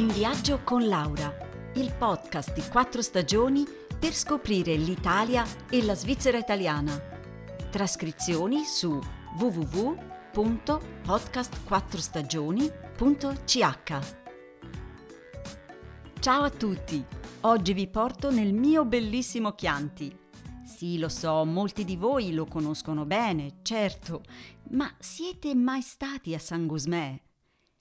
In viaggio con Laura, il podcast di quattro stagioni per scoprire l'Italia e la Svizzera italiana. Trascrizioni su www.podcastquattrostagioni.ch. Ciao a tutti! Oggi vi porto nel mio bellissimo Chianti. Sì, lo so, molti di voi lo conoscono bene, certo, ma siete mai stati a San Gusmè?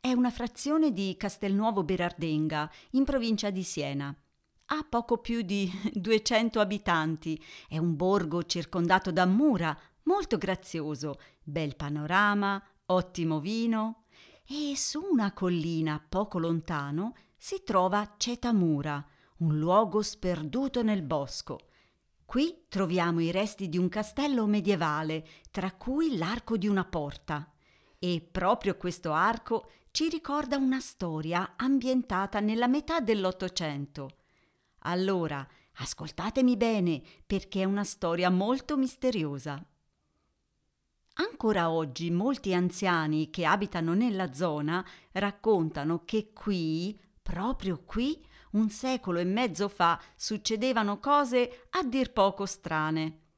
È una frazione di Castelnuovo Berardenga, in provincia di Siena. Ha poco più di 200 abitanti, è un borgo circondato da mura, molto grazioso, bel panorama, ottimo vino e su una collina poco lontano si trova Cetamura, un luogo sperduto nel bosco. Qui troviamo i resti di un castello medievale, tra cui l'arco di una porta. E proprio questo arco ci ricorda una storia ambientata nella metà dell'Ottocento. Allora, ascoltatemi bene perché è una storia molto misteriosa. Ancora oggi molti anziani che abitano nella zona raccontano che qui, proprio qui, un secolo e mezzo fa succedevano cose a dir poco strane.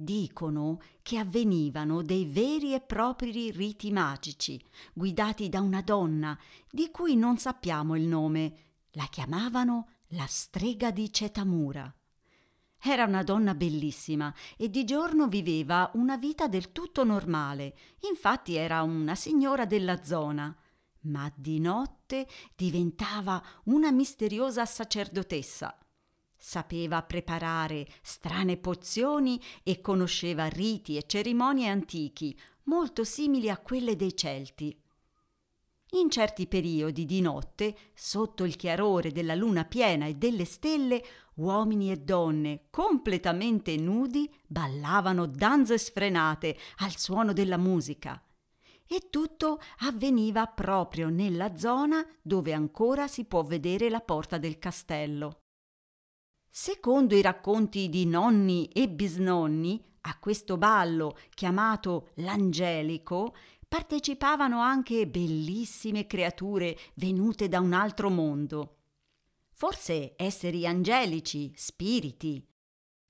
Dicono che avvenivano dei veri e propri riti magici, guidati da una donna di cui non sappiamo il nome. La chiamavano la strega di Cetamura. Era una donna bellissima e di giorno viveva una vita del tutto normale, infatti era una signora della zona, ma di notte diventava una misteriosa sacerdotessa. Sapeva preparare strane pozioni e conosceva riti e cerimonie antichi, molto simili a quelle dei Celti. In certi periodi di notte, sotto il chiarore della luna piena e delle stelle, uomini e donne completamente nudi ballavano danze sfrenate al suono della musica. E tutto avveniva proprio nella zona dove ancora si può vedere la porta del castello. Secondo i racconti di nonni e bisnonni, a questo ballo chiamato l'angelico partecipavano anche bellissime creature venute da un altro mondo. Forse esseri angelici, spiriti.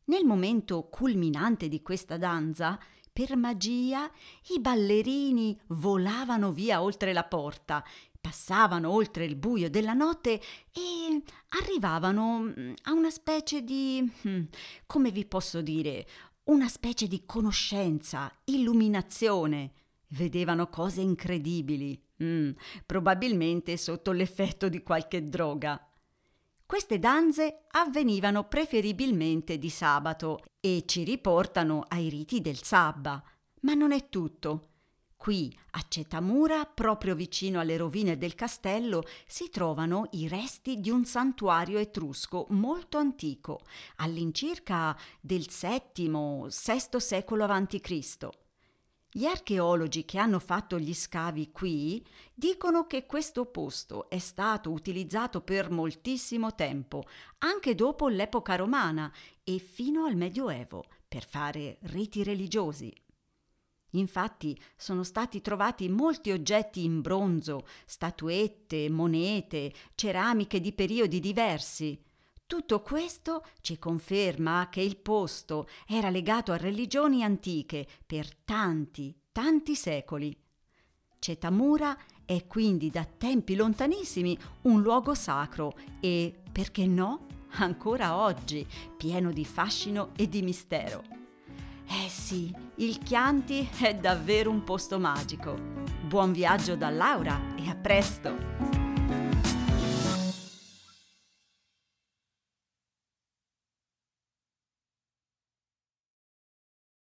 Nel momento culminante di questa danza, per magia, i ballerini volavano via oltre la porta passavano oltre il buio della notte e arrivavano mm, a una specie di... Mm, come vi posso dire? Una specie di conoscenza, illuminazione. Vedevano cose incredibili, mm, probabilmente sotto l'effetto di qualche droga. Queste danze avvenivano preferibilmente di sabato e ci riportano ai riti del sabba. Ma non è tutto. Qui, a Cetamura, proprio vicino alle rovine del castello, si trovano i resti di un santuario etrusco molto antico, all'incirca del VII-VI secolo a.C. Gli archeologi che hanno fatto gli scavi qui dicono che questo posto è stato utilizzato per moltissimo tempo, anche dopo l'epoca romana e fino al Medioevo, per fare riti religiosi. Infatti sono stati trovati molti oggetti in bronzo, statuette, monete, ceramiche di periodi diversi. Tutto questo ci conferma che il posto era legato a religioni antiche per tanti, tanti secoli. Cetamura è quindi da tempi lontanissimi un luogo sacro e, perché no, ancora oggi pieno di fascino e di mistero. Sì, il Chianti è davvero un posto magico. Buon viaggio da Laura e a presto!